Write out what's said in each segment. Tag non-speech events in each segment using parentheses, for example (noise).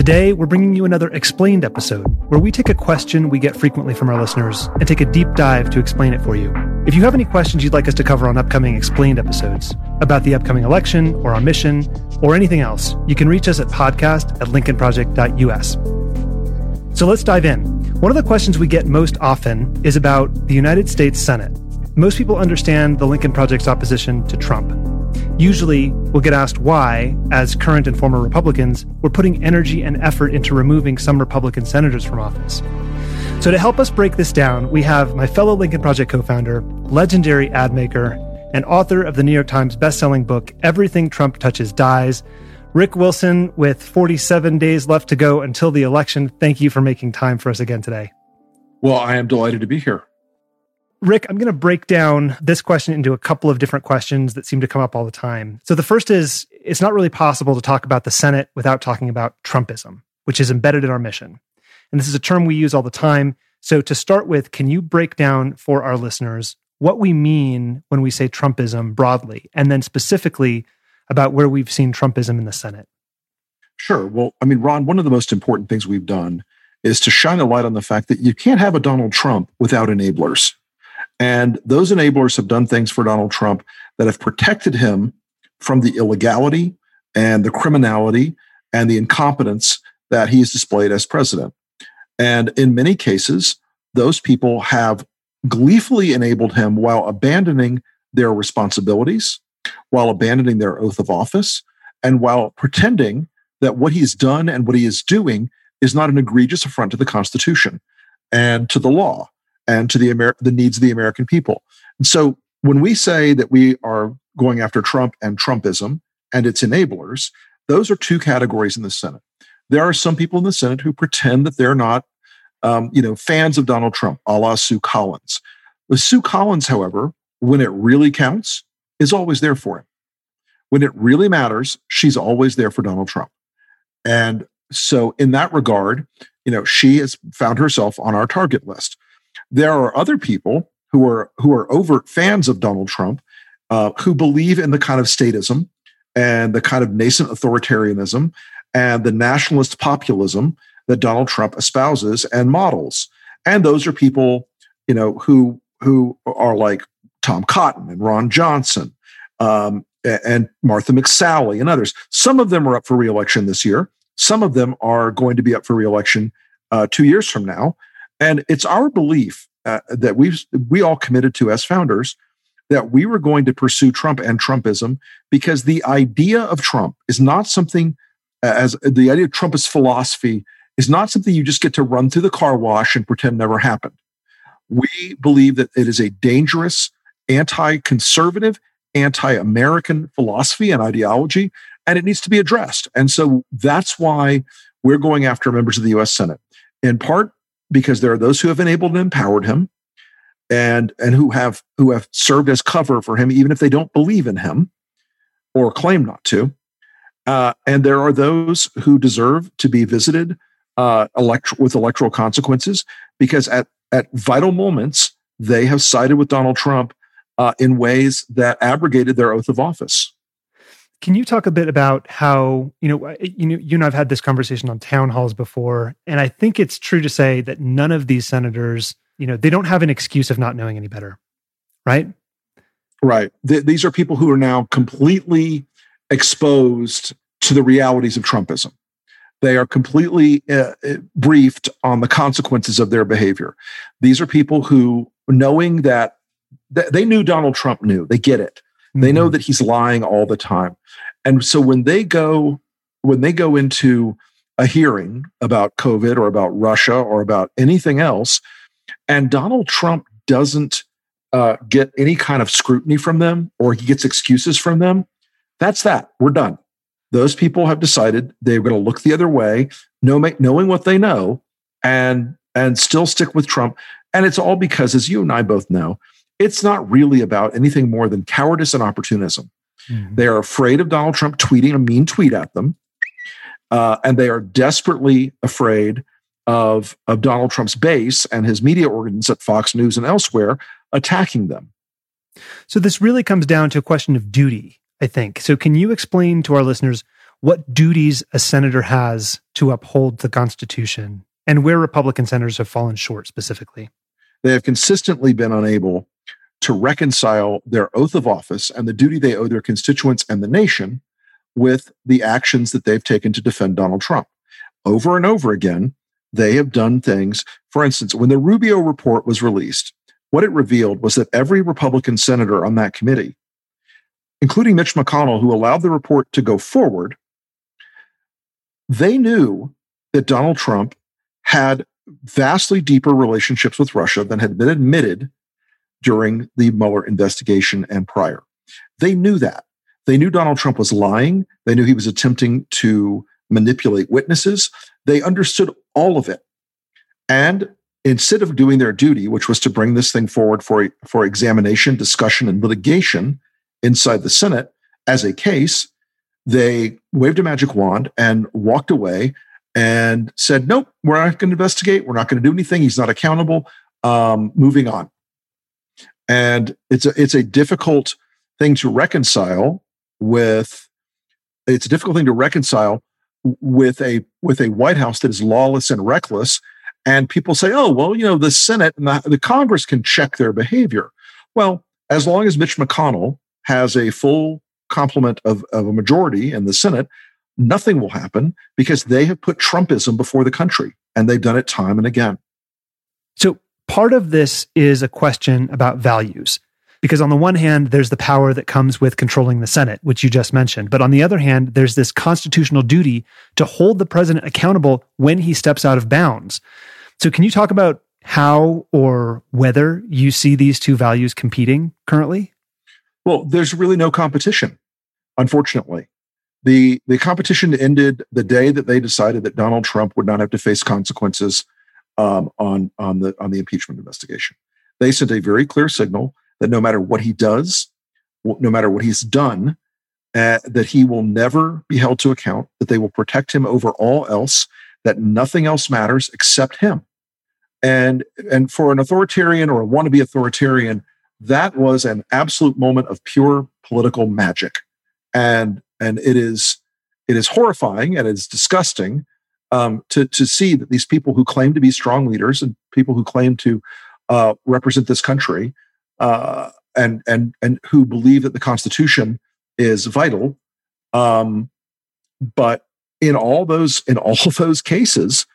Today, we're bringing you another explained episode where we take a question we get frequently from our listeners and take a deep dive to explain it for you. If you have any questions you'd like us to cover on upcoming explained episodes about the upcoming election or our mission or anything else, you can reach us at podcast at lincolnproject.us. So let's dive in. One of the questions we get most often is about the United States Senate. Most people understand the Lincoln Project's opposition to Trump. Usually, we'll get asked why, as current and former Republicans, we're putting energy and effort into removing some Republican senators from office. So, to help us break this down, we have my fellow Lincoln Project co founder, legendary ad maker, and author of the New York Times bestselling book, Everything Trump Touches Dies, Rick Wilson, with 47 days left to go until the election. Thank you for making time for us again today. Well, I am delighted to be here. Rick, I'm going to break down this question into a couple of different questions that seem to come up all the time. So the first is it's not really possible to talk about the Senate without talking about Trumpism, which is embedded in our mission. And this is a term we use all the time. So to start with, can you break down for our listeners what we mean when we say Trumpism broadly, and then specifically about where we've seen Trumpism in the Senate? Sure. Well, I mean, Ron, one of the most important things we've done is to shine a light on the fact that you can't have a Donald Trump without enablers. And those enablers have done things for Donald Trump that have protected him from the illegality and the criminality and the incompetence that he's displayed as president. And in many cases, those people have gleefully enabled him while abandoning their responsibilities, while abandoning their oath of office, and while pretending that what he's done and what he is doing is not an egregious affront to the Constitution and to the law and to the Amer- the needs of the American people. And so when we say that we are going after Trump and Trumpism and its enablers, those are two categories in the Senate. There are some people in the Senate who pretend that they're not, um, you know, fans of Donald Trump, a la Sue Collins. With Sue Collins, however, when it really counts, is always there for him. When it really matters, she's always there for Donald Trump. And so, in that regard, you know, she has found herself on our target list. There are other people who are who are overt fans of Donald Trump uh, who believe in the kind of statism and the kind of nascent authoritarianism and the nationalist populism that Donald Trump espouses and models. And those are people, you know, who who are like Tom Cotton and Ron Johnson um, and Martha McSally and others. Some of them are up for reelection this year. Some of them are going to be up for reelection uh, two years from now. And it's our belief uh, that we we all committed to as founders that we were going to pursue Trump and Trumpism because the idea of Trump is not something as the idea of Trumpist philosophy is not something you just get to run through the car wash and pretend never happened. We believe that it is a dangerous, anti-conservative, anti-American philosophy and ideology, and it needs to be addressed. And so that's why we're going after members of the U.S. Senate, in part because there are those who have enabled and empowered him and and who have who have served as cover for him even if they don't believe in him or claim not to uh, and there are those who deserve to be visited uh, elect- with electoral consequences because at at vital moments they have sided with Donald Trump uh, in ways that abrogated their oath of office. Can you talk a bit about how you know you know you and I've had this conversation on town halls before, and I think it's true to say that none of these senators, you know, they don't have an excuse of not knowing any better, right? Right. Th- these are people who are now completely exposed to the realities of Trumpism. They are completely uh, uh briefed on the consequences of their behavior. These are people who, knowing that th- they knew Donald Trump knew, they get it. Mm-hmm. They know mm-hmm. that he's lying all the time. And so when they go when they go into a hearing about COVID or about Russia or about anything else, and Donald Trump doesn't uh, get any kind of scrutiny from them or he gets excuses from them, that's that. We're done. Those people have decided they're going to look the other way, knowing what they know, and and still stick with Trump. And it's all because, as you and I both know, it's not really about anything more than cowardice and opportunism. Mm-hmm. They are afraid of Donald Trump tweeting a mean tweet at them. Uh, and they are desperately afraid of, of Donald Trump's base and his media organs at Fox News and elsewhere attacking them. So this really comes down to a question of duty, I think. So can you explain to our listeners what duties a senator has to uphold the Constitution and where Republican senators have fallen short specifically? They have consistently been unable to reconcile their oath of office and the duty they owe their constituents and the nation with the actions that they've taken to defend Donald Trump. Over and over again, they have done things. For instance, when the Rubio report was released, what it revealed was that every Republican senator on that committee, including Mitch McConnell, who allowed the report to go forward, they knew that Donald Trump had vastly deeper relationships with Russia than had been admitted during the Mueller investigation and prior. They knew that. They knew Donald Trump was lying. They knew he was attempting to manipulate witnesses. They understood all of it. And instead of doing their duty, which was to bring this thing forward for, for examination, discussion, and litigation inside the Senate as a case, they waved a magic wand and walked away and said, Nope, we're not going to investigate. We're not going to do anything. He's not accountable. Um, moving on. And it's a, it's a difficult thing to reconcile with it's a difficult thing to reconcile with a with a White House that is lawless and reckless. And people say, oh, well, you know, the Senate and the, the Congress can check their behavior. Well, as long as Mitch McConnell has a full complement of, of a majority in the Senate, nothing will happen because they have put Trumpism before the country and they've done it time and again. So part of this is a question about values. Because on the one hand, there's the power that comes with controlling the Senate, which you just mentioned. But on the other hand, there's this constitutional duty to hold the president accountable when he steps out of bounds. So, can you talk about how or whether you see these two values competing currently? Well, there's really no competition, unfortunately. The, the competition ended the day that they decided that Donald Trump would not have to face consequences um, on, on, the, on the impeachment investigation. They sent a very clear signal that no matter what he does, no matter what he's done, uh, that he will never be held to account, that they will protect him over all else, that nothing else matters except him. And, and for an authoritarian or a wannabe authoritarian, that was an absolute moment of pure political magic. And, and it is, it is horrifying and it's disgusting um, to, to see that these people who claim to be strong leaders and people who claim to uh, represent this country uh, and and and who believe that the Constitution is vital. Um, but in all those in all of (laughs) those cases,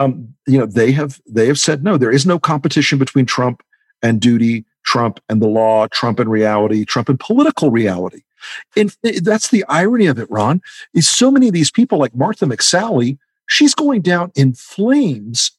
um, you know they have they have said no. There is no competition between Trump and duty, Trump and the law, Trump and reality, Trump and political reality. And that's the irony of it, Ron. Is so many of these people, like Martha McSally, she's going down in flames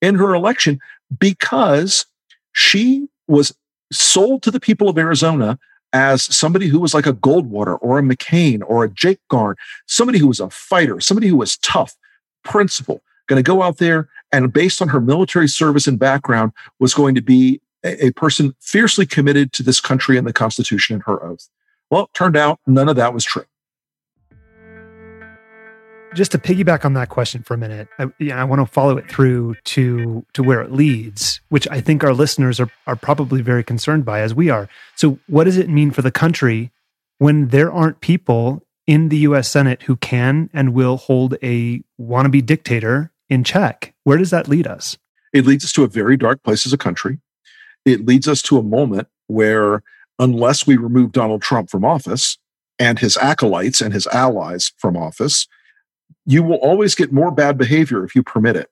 in her election because she was sold to the people of Arizona as somebody who was like a Goldwater or a McCain or a Jake Garn, somebody who was a fighter, somebody who was tough, principled, going to go out there and based on her military service and background was going to be a, person fiercely committed to this country and the Constitution and her oath. Well, it turned out none of that was true just to piggyback on that question for a minute, I, I want to follow it through to to where it leads, which I think our listeners are are probably very concerned by, as we are. So, what does it mean for the country when there aren't people in the U.S. Senate who can and will hold a wannabe dictator in check? Where does that lead us? It leads us to a very dark place as a country. It leads us to a moment where, unless we remove Donald Trump from office and his acolytes and his allies from office, you will always get more bad behavior if you permit it.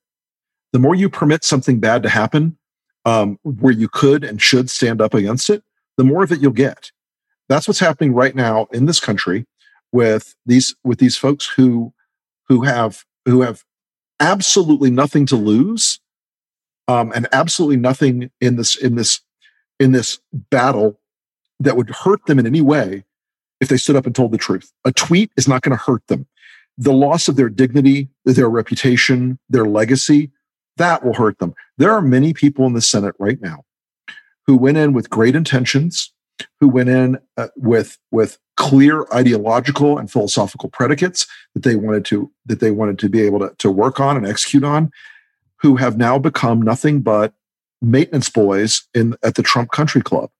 The more you permit something bad to happen, um, where you could and should stand up against it, the more of it you'll get. That's what's happening right now in this country with these with these folks who who have who have absolutely nothing to lose um, and absolutely nothing in this in this in this battle that would hurt them in any way if they stood up and told the truth. A tweet is not going to hurt them the loss of their dignity, their reputation, their legacy that will hurt them. There are many people in the Senate right now who went in with great intentions, who went in uh, with with clear ideological and philosophical predicates that they wanted to that they wanted to be able to, to work on and execute on, who have now become nothing but maintenance boys in at the Trump Country Club.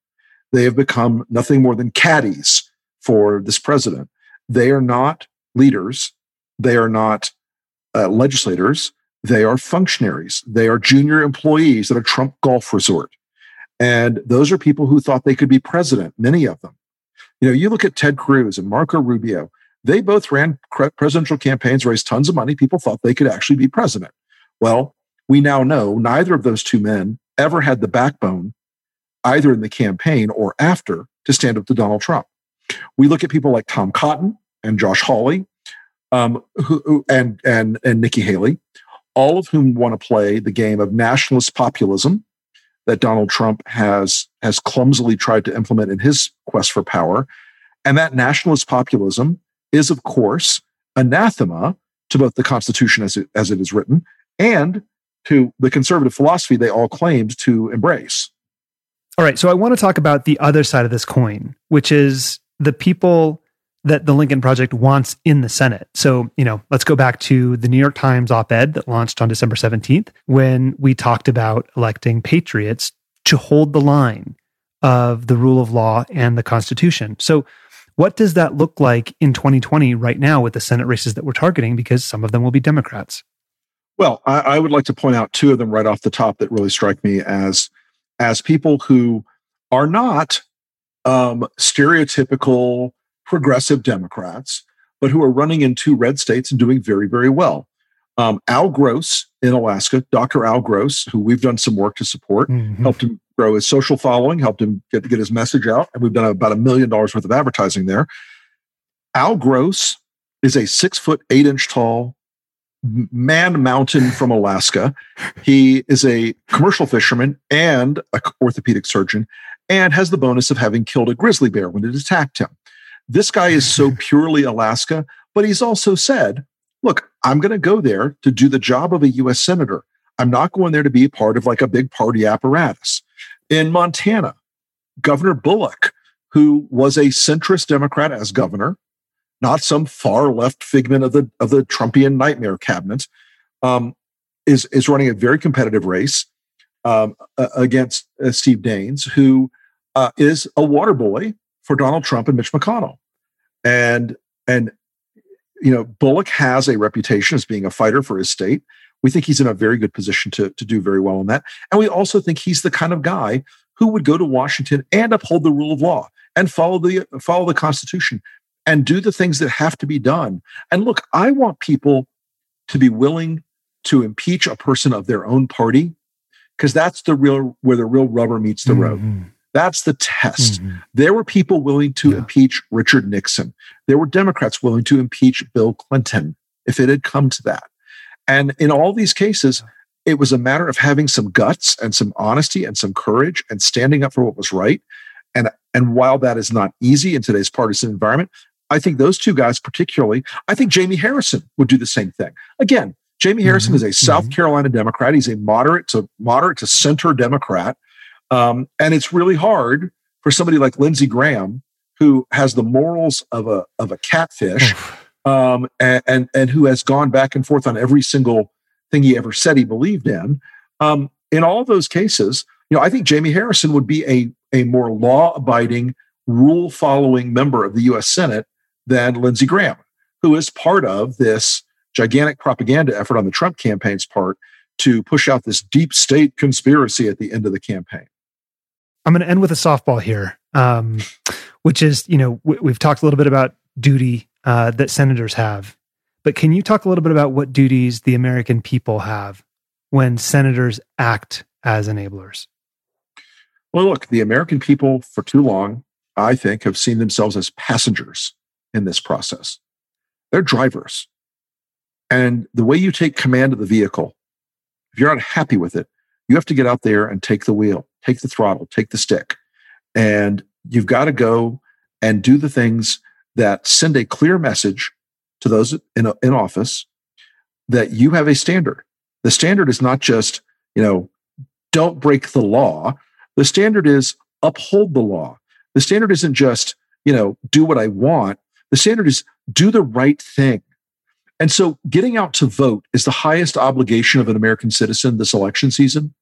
They have become nothing more than caddies for this president. They are not leaders. They are not uh, legislators. They are functionaries. They are junior employees at a Trump golf resort. And those are people who thought they could be president, many of them. You know, you look at Ted Cruz and Marco Rubio, they both ran presidential campaigns, raised tons of money. People thought they could actually be president. Well, we now know neither of those two men ever had the backbone, either in the campaign or after, to stand up to Donald Trump. We look at people like Tom Cotton and Josh Hawley, um, who, and and and Nikki Haley, all of whom want to play the game of nationalist populism that Donald Trump has has clumsily tried to implement in his quest for power. And that nationalist populism is, of course, anathema to both the Constitution as it, as it is written and to the conservative philosophy they all claimed to embrace. All right. So I want to talk about the other side of this coin, which is the people that the Lincoln Project wants in the Senate. So, you know, let's go back to the New York Times op ed that launched on December 17th when we talked about electing patriots to hold the line of the rule of law and the Constitution. So, what does that look like in 2020 right now with the Senate races that we're targeting? Because some of them will be Democrats. Well, I, I would like to point out two of them right off the top that really strike me as as people who are not um, stereotypical progressive Democrats, but who are running in two red states and doing very, very well. Um, Al Gross in Alaska, Dr. Al Gross, who we've done some work to support, mm-hmm. helped him grow his social following, helped him get, get his message out. And we've done about a million dollars worth of advertising there. Al Gross is a six foot, eight inch tall man mountain from Alaska. He is a commercial fisherman and an orthopedic surgeon and has the bonus of having killed a grizzly bear when it attacked him. This guy is so (laughs) purely Alaska, but he's also said, look, I'm going to go there to do the job of a US senator. I'm not going there to be part of like a big party apparatus. In Montana, Governor Bullock, who was a centrist Democrat as governor, not some far left figment of the of the Trumpian nightmare cabinet, um, is is running a very competitive race um, against uh, Steve Daines, who uh, is a water boy for Donald Trump and Mitch McConnell. And and you know, Bullock has a reputation as being a fighter for his state. We think he's in a very good position to, to do very well in that. And we also think he's the kind of guy who would go to Washington and uphold the rule of law and follow the follow the Constitution and do the things that have to be done. And look, I want people to be willing to impeach a person of their own party because that's the real where the real rubber meets the road. Mm-hmm. That's the test. Mm-hmm. There were people willing to yeah. impeach Richard Nixon. There were Democrats willing to impeach Bill Clinton if it had come to that. And in all these cases, it was a matter of having some guts and some honesty and some courage and standing up for what was right. And, and while that is not easy in today's partisan environment, I think those two guys, particularly, I think Jamie Harrison would do the same thing. Again, Jamie Harrison mm-hmm. is a South mm-hmm. Carolina Democrat. He's a moderate to moderate to center Democrat. Um, and it's really hard for somebody like Lindsey Graham, who has the morals of a of a catfish, um, and, and, and who has gone back and forth on every single thing he ever said he believed in. Um, in all those cases, you know, I think Jamie Harrison would be a a more law abiding, rule following member of the U.S. Senate than Lindsey Graham, who is part of this gigantic propaganda effort on the Trump campaign's part to push out this deep state conspiracy at the end of the campaign. I'm going to end with a softball here, um, which is, you know, we, have talked a little bit about duty uh, that senators have, but can you talk a little bit about what duties the American people have when senators act as enablers? Well, look, the American people for too long, I think, have seen themselves as passengers in this process. They're drivers. And the way you take command of the vehicle, if you're not happy with it, you have to get out there and take the wheel take the throttle, take the stick. And you've got to go and do the things that send a clear message to those in, in office that you have a standard The standard is not just, you know, don't break the law. The standard is uphold the law. The standard isn't just, you know, do what I want. The standard is do the right thing. And so getting out to vote is the highest obligation of an American citizen this election season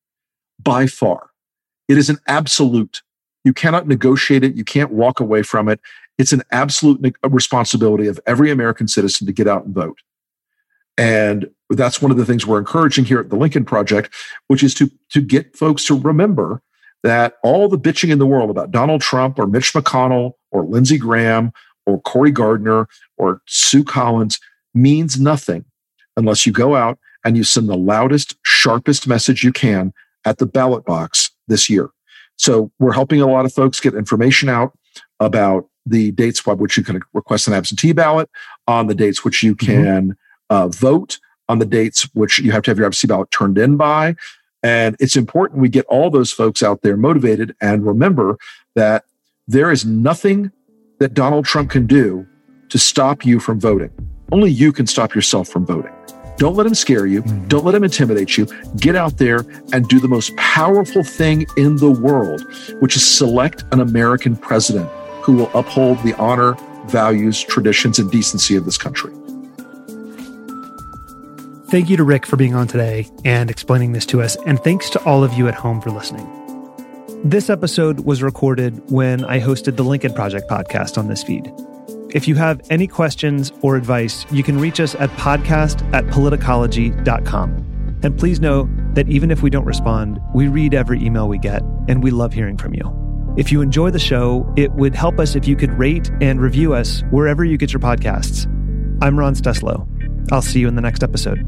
by far. It is an absolute. You cannot negotiate it. You can't walk away from it. It's an absolute uh, responsibility of every American citizen to get out and vote. And that's one of the things we're encouraging here at the Lincoln Project, which is to, to get folks to remember that all the bitching in the world about Donald Trump or Mitch McConnell or Lindsey Graham or Cory Gardner or Sue Collins means nothing unless you go out and you send the loudest, sharpest message you can at the ballot box this year. So we're helping a lot of folks get information out about the dates by which you can request an absentee ballot, on the dates which you mm-hmm. can mm-hmm. uh, vote, on the dates which you have to have your absentee ballot turned in by. And it's important we get all those folks out there motivated and remember that there is nothing that Donald Trump can do to stop you from voting. Only you can stop yourself from voting. Don't let him scare you. Mm-hmm. Don't let him intimidate you. Get out there and do the most powerful thing in the world, which is select an American president who will uphold the honor, values, traditions, and decency of this country. Thank you to Rick for being on today and explaining this to us. And thanks to all of you at home for listening. This episode was recorded when I hosted the Lincoln Project podcast on this feed. If you have any questions or advice, you can reach us at podcast at politicology.com. And please know that even if we don't respond, we read every email we get and we love hearing from you. If you enjoy the show, it would help us if you could rate and review us wherever you get your podcasts. I'm Ron Steslow. I'll see you in the next episode.